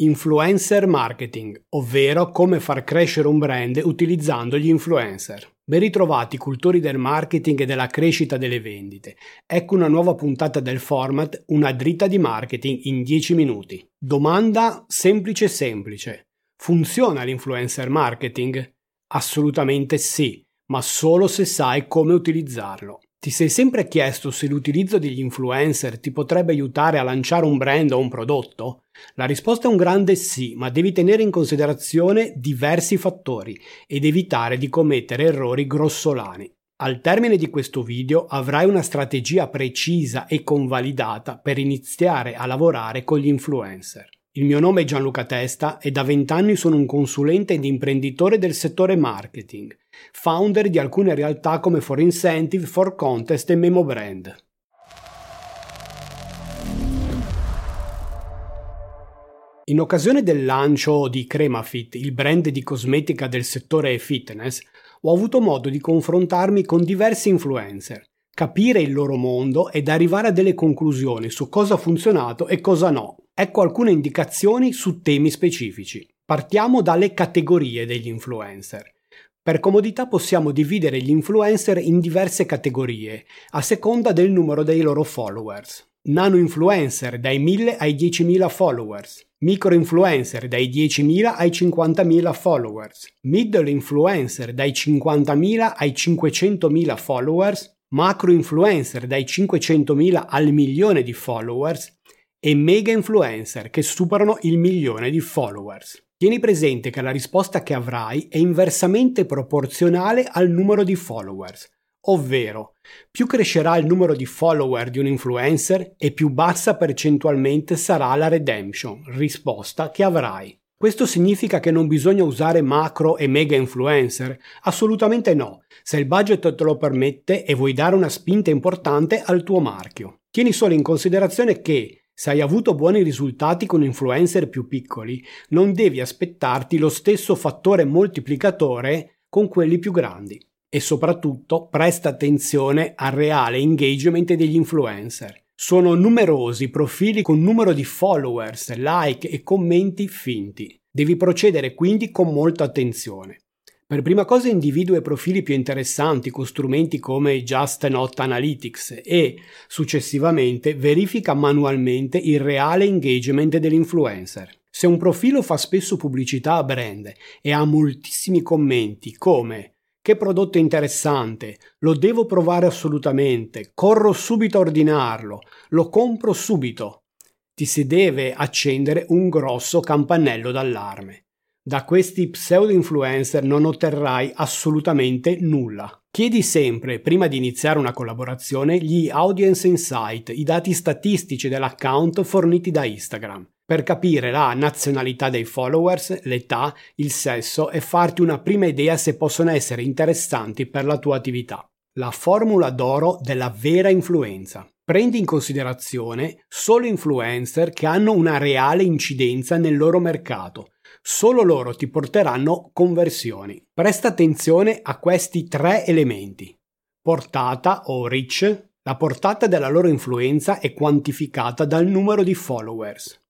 Influencer marketing, ovvero come far crescere un brand utilizzando gli influencer. Ben ritrovati cultori del marketing e della crescita delle vendite. Ecco una nuova puntata del format Una dritta di marketing in 10 minuti. Domanda semplice semplice. Funziona l'influencer marketing? Assolutamente sì, ma solo se sai come utilizzarlo. Ti sei sempre chiesto se l'utilizzo degli influencer ti potrebbe aiutare a lanciare un brand o un prodotto? La risposta è un grande sì, ma devi tenere in considerazione diversi fattori ed evitare di commettere errori grossolani. Al termine di questo video avrai una strategia precisa e convalidata per iniziare a lavorare con gli influencer. Il mio nome è Gianluca Testa e da vent'anni sono un consulente ed imprenditore del settore marketing, founder di alcune realtà come For Incentive, For Contest e Memo Brand. In occasione del lancio di Cremafit, il brand di cosmetica del settore fitness, ho avuto modo di confrontarmi con diversi influencer, capire il loro mondo ed arrivare a delle conclusioni su cosa ha funzionato e cosa no. Ecco alcune indicazioni su temi specifici. Partiamo dalle categorie degli influencer. Per comodità possiamo dividere gli influencer in diverse categorie, a seconda del numero dei loro followers. Nano influencer dai 1000 ai 10.000 followers, micro influencer dai 10.000 ai 50.000 followers, middle influencer dai 50.000 ai 500.000 followers, macro influencer dai 500.000 al milione di followers e mega influencer che superano il milione di followers. Tieni presente che la risposta che avrai è inversamente proporzionale al numero di followers, ovvero più crescerà il numero di follower di un influencer e più bassa percentualmente sarà la redemption, risposta che avrai. Questo significa che non bisogna usare macro e mega influencer? Assolutamente no, se il budget te lo permette e vuoi dare una spinta importante al tuo marchio. Tieni solo in considerazione che se hai avuto buoni risultati con influencer più piccoli, non devi aspettarti lo stesso fattore moltiplicatore con quelli più grandi. E soprattutto presta attenzione al reale engagement degli influencer. Sono numerosi i profili con numero di followers, like e commenti finti. Devi procedere quindi con molta attenzione. Per prima cosa individua i profili più interessanti con strumenti come Just Not Analytics e, successivamente, verifica manualmente il reale engagement dell'influencer. Se un profilo fa spesso pubblicità a brand e ha moltissimi commenti come che prodotto interessante, lo devo provare assolutamente, corro subito a ordinarlo, lo compro subito, ti si deve accendere un grosso campanello d'allarme. Da questi pseudo-influencer non otterrai assolutamente nulla. Chiedi sempre, prima di iniziare una collaborazione, gli audience insight, i dati statistici dell'account forniti da Instagram, per capire la nazionalità dei followers, l'età, il sesso e farti una prima idea se possono essere interessanti per la tua attività. La formula d'oro della vera influenza. Prendi in considerazione solo influencer che hanno una reale incidenza nel loro mercato, Solo loro ti porteranno conversioni. Presta attenzione a questi tre elementi. Portata o reach. La portata della loro influenza è quantificata dal numero di followers.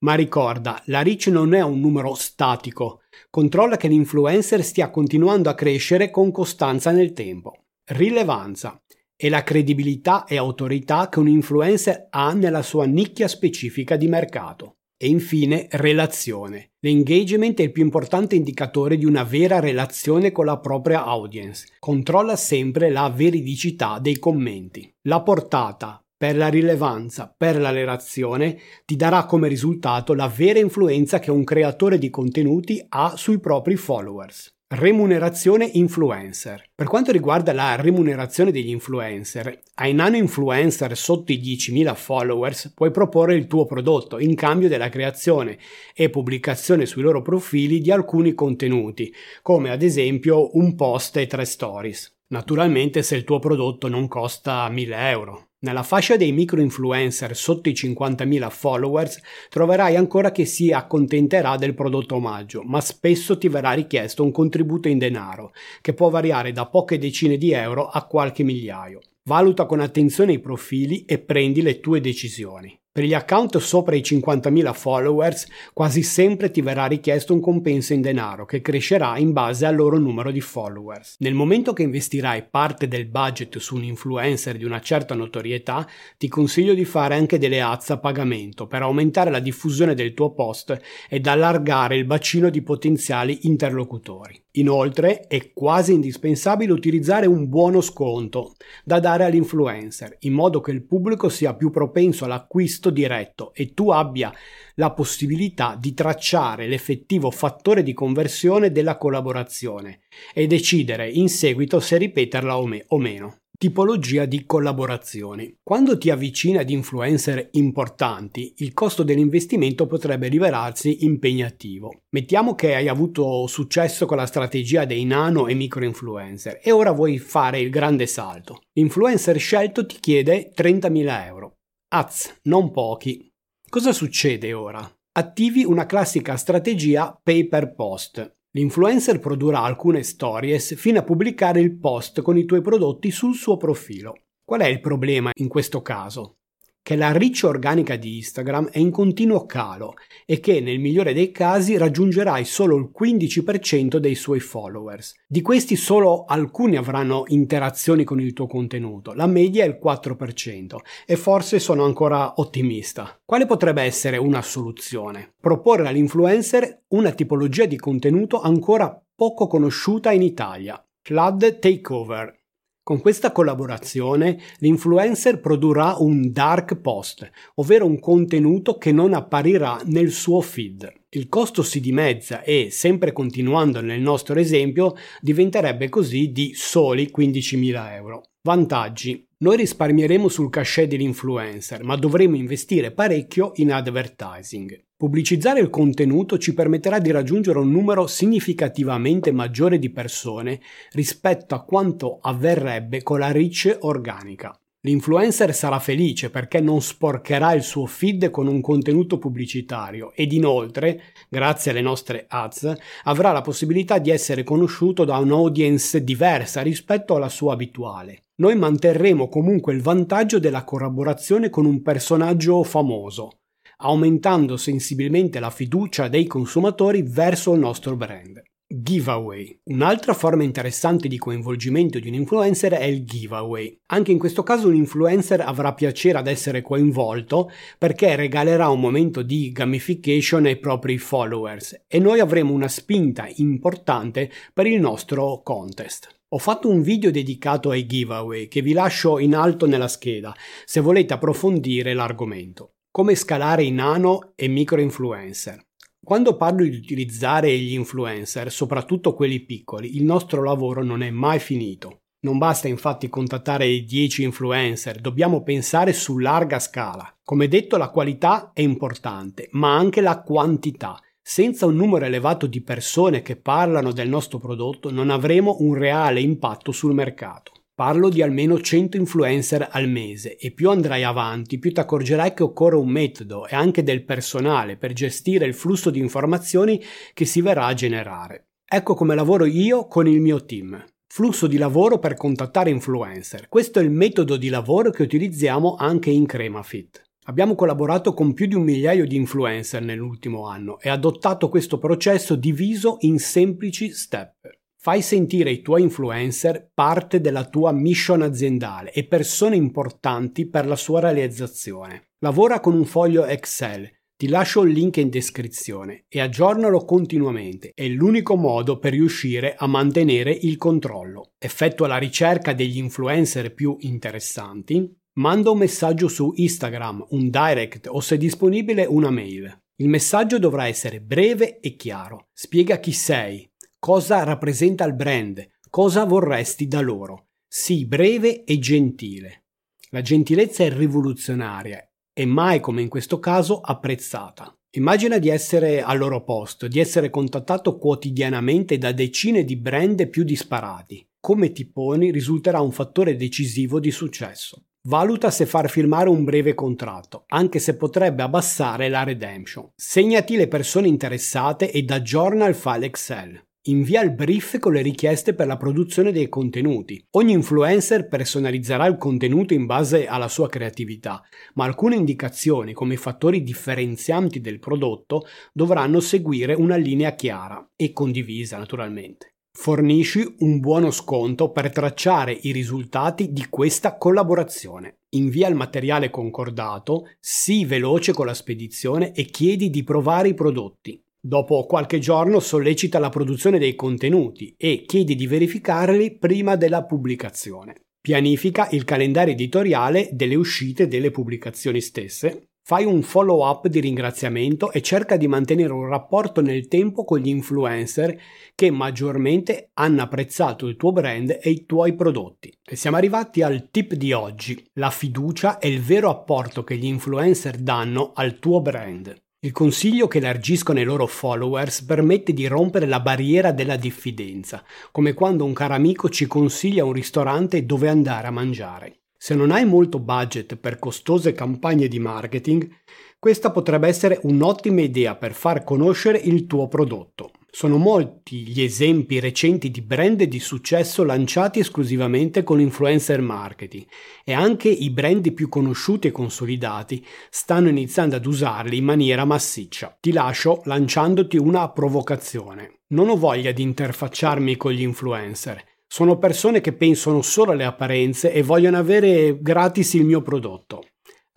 Ma ricorda, la reach non è un numero statico. Controlla che l'influencer stia continuando a crescere con costanza nel tempo. Rilevanza è la credibilità e autorità che un influencer ha nella sua nicchia specifica di mercato. E infine relazione. L'engagement è il più importante indicatore di una vera relazione con la propria audience. Controlla sempre la veridicità dei commenti. La portata, per la rilevanza, per la relazione, ti darà come risultato la vera influenza che un creatore di contenuti ha sui propri followers. Remunerazione influencer. Per quanto riguarda la remunerazione degli influencer, ai nano influencer sotto i 10.000 followers puoi proporre il tuo prodotto in cambio della creazione e pubblicazione sui loro profili di alcuni contenuti, come ad esempio un post e tre stories. Naturalmente se il tuo prodotto non costa 1000 euro. Nella fascia dei micro influencer sotto i 50.000 followers troverai ancora che si accontenterà del prodotto omaggio, ma spesso ti verrà richiesto un contributo in denaro, che può variare da poche decine di euro a qualche migliaio. Valuta con attenzione i profili e prendi le tue decisioni. Per gli account sopra i 50.000 followers quasi sempre ti verrà richiesto un compenso in denaro che crescerà in base al loro numero di followers. Nel momento che investirai parte del budget su un influencer di una certa notorietà, ti consiglio di fare anche delle ads a pagamento per aumentare la diffusione del tuo post ed allargare il bacino di potenziali interlocutori. Inoltre è quasi indispensabile utilizzare un buono sconto da dare all'influencer, in modo che il pubblico sia più propenso all'acquisto diretto e tu abbia la possibilità di tracciare l'effettivo fattore di conversione della collaborazione e decidere in seguito se ripeterla o, me- o meno. Tipologia di collaborazioni. Quando ti avvicini ad influencer importanti, il costo dell'investimento potrebbe rivelarsi impegnativo. Mettiamo che hai avuto successo con la strategia dei nano e micro influencer e ora vuoi fare il grande salto. L'influencer scelto ti chiede 30.000 euro. Az, non pochi. Cosa succede ora? Attivi una classica strategia pay per post, L'influencer produrrà alcune stories fino a pubblicare il post con i tuoi prodotti sul suo profilo. Qual è il problema in questo caso? Che la reach organica di Instagram è in continuo calo e che nel migliore dei casi raggiungerai solo il 15% dei suoi followers. Di questi solo alcuni avranno interazioni con il tuo contenuto, la media è il 4% e forse sono ancora ottimista. Quale potrebbe essere una soluzione? Proporre all'influencer una tipologia di contenuto ancora poco conosciuta in Italia. Flood Takeover con questa collaborazione l'influencer produrrà un dark post, ovvero un contenuto che non apparirà nel suo feed. Il costo si dimezza e, sempre continuando nel nostro esempio, diventerebbe così di soli 15.000 euro. Vantaggi. Noi risparmieremo sul cachet dell'influencer, ma dovremo investire parecchio in advertising. Pubblicizzare il contenuto ci permetterà di raggiungere un numero significativamente maggiore di persone rispetto a quanto avverrebbe con la reach organica. L'influencer sarà felice perché non sporcherà il suo feed con un contenuto pubblicitario ed inoltre, grazie alle nostre ads, avrà la possibilità di essere conosciuto da un'audience diversa rispetto alla sua abituale. Noi manterremo comunque il vantaggio della collaborazione con un personaggio famoso, aumentando sensibilmente la fiducia dei consumatori verso il nostro brand. Giveaway. Un'altra forma interessante di coinvolgimento di un influencer è il giveaway. Anche in questo caso un influencer avrà piacere ad essere coinvolto perché regalerà un momento di gamification ai propri followers e noi avremo una spinta importante per il nostro contest. Ho fatto un video dedicato ai giveaway che vi lascio in alto nella scheda se volete approfondire l'argomento. Come scalare i nano e micro influencer. Quando parlo di utilizzare gli influencer, soprattutto quelli piccoli, il nostro lavoro non è mai finito. Non basta infatti contattare i 10 influencer, dobbiamo pensare su larga scala. Come detto, la qualità è importante, ma anche la quantità. Senza un numero elevato di persone che parlano del nostro prodotto non avremo un reale impatto sul mercato. Parlo di almeno 100 influencer al mese e più andrai avanti, più ti accorgerai che occorre un metodo e anche del personale per gestire il flusso di informazioni che si verrà a generare. Ecco come lavoro io con il mio team. Flusso di lavoro per contattare influencer. Questo è il metodo di lavoro che utilizziamo anche in CremaFit. Abbiamo collaborato con più di un migliaio di influencer nell'ultimo anno e adottato questo processo diviso in semplici step. Fai sentire i tuoi influencer parte della tua mission aziendale e persone importanti per la sua realizzazione. Lavora con un foglio Excel, ti lascio il link in descrizione e aggiornalo continuamente, è l'unico modo per riuscire a mantenere il controllo. Effettua la ricerca degli influencer più interessanti, manda un messaggio su Instagram, un direct o se disponibile una mail. Il messaggio dovrà essere breve e chiaro. Spiega chi sei, cosa rappresenta il brand, cosa vorresti da loro. Sii breve e gentile. La gentilezza è rivoluzionaria e mai come in questo caso apprezzata. Immagina di essere al loro posto, di essere contattato quotidianamente da decine di brand più disparati. Come ti poni risulterà un fattore decisivo di successo. Valuta se far firmare un breve contratto, anche se potrebbe abbassare la redemption. Segnati le persone interessate ed aggiorna il file Excel. Invia il brief con le richieste per la produzione dei contenuti. Ogni influencer personalizzerà il contenuto in base alla sua creatività, ma alcune indicazioni come i fattori differenzianti del prodotto dovranno seguire una linea chiara e condivisa naturalmente. Fornisci un buono sconto per tracciare i risultati di questa collaborazione. Invia il materiale concordato, sii veloce con la spedizione e chiedi di provare i prodotti. Dopo qualche giorno sollecita la produzione dei contenuti e chiedi di verificarli prima della pubblicazione. Pianifica il calendario editoriale delle uscite delle pubblicazioni stesse. Fai un follow up di ringraziamento e cerca di mantenere un rapporto nel tempo con gli influencer che maggiormente hanno apprezzato il tuo brand e i tuoi prodotti. E siamo arrivati al tip di oggi. La fiducia è il vero apporto che gli influencer danno al tuo brand. Il consiglio che elargiscono ai loro followers permette di rompere la barriera della diffidenza, come quando un caro amico ci consiglia un ristorante dove andare a mangiare. Se non hai molto budget per costose campagne di marketing, questa potrebbe essere un'ottima idea per far conoscere il tuo prodotto. Sono molti gli esempi recenti di brand di successo lanciati esclusivamente con influencer marketing e anche i brand più conosciuti e consolidati stanno iniziando ad usarli in maniera massiccia. Ti lascio lanciandoti una provocazione. Non ho voglia di interfacciarmi con gli influencer. Sono persone che pensano solo alle apparenze e vogliono avere gratis il mio prodotto.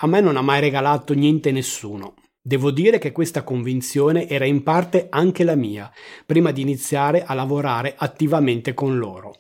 A me non ha mai regalato niente nessuno. Devo dire che questa convinzione era in parte anche la mia, prima di iniziare a lavorare attivamente con loro.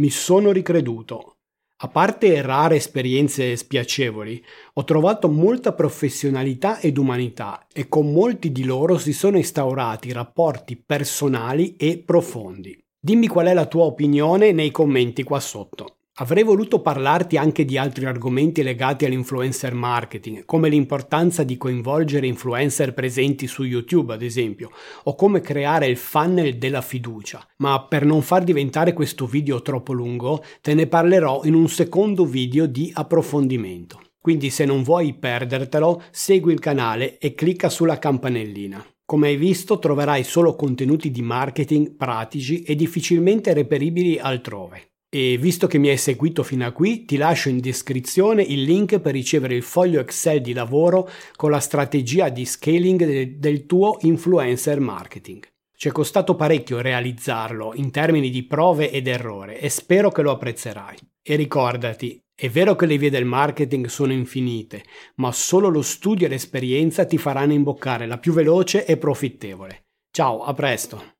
Mi sono ricreduto. A parte rare esperienze spiacevoli, ho trovato molta professionalità ed umanità e con molti di loro si sono instaurati rapporti personali e profondi. Dimmi qual è la tua opinione nei commenti qua sotto. Avrei voluto parlarti anche di altri argomenti legati all'influencer marketing, come l'importanza di coinvolgere influencer presenti su YouTube, ad esempio, o come creare il funnel della fiducia. Ma per non far diventare questo video troppo lungo, te ne parlerò in un secondo video di approfondimento. Quindi se non vuoi perdertelo, segui il canale e clicca sulla campanellina. Come hai visto troverai solo contenuti di marketing pratici e difficilmente reperibili altrove. E visto che mi hai seguito fino a qui, ti lascio in descrizione il link per ricevere il foglio Excel di lavoro con la strategia di scaling de- del tuo influencer marketing. Ci è costato parecchio realizzarlo in termini di prove ed errore e spero che lo apprezzerai. E ricordati, è vero che le vie del marketing sono infinite, ma solo lo studio e l'esperienza ti faranno imboccare la più veloce e profittevole. Ciao, a presto!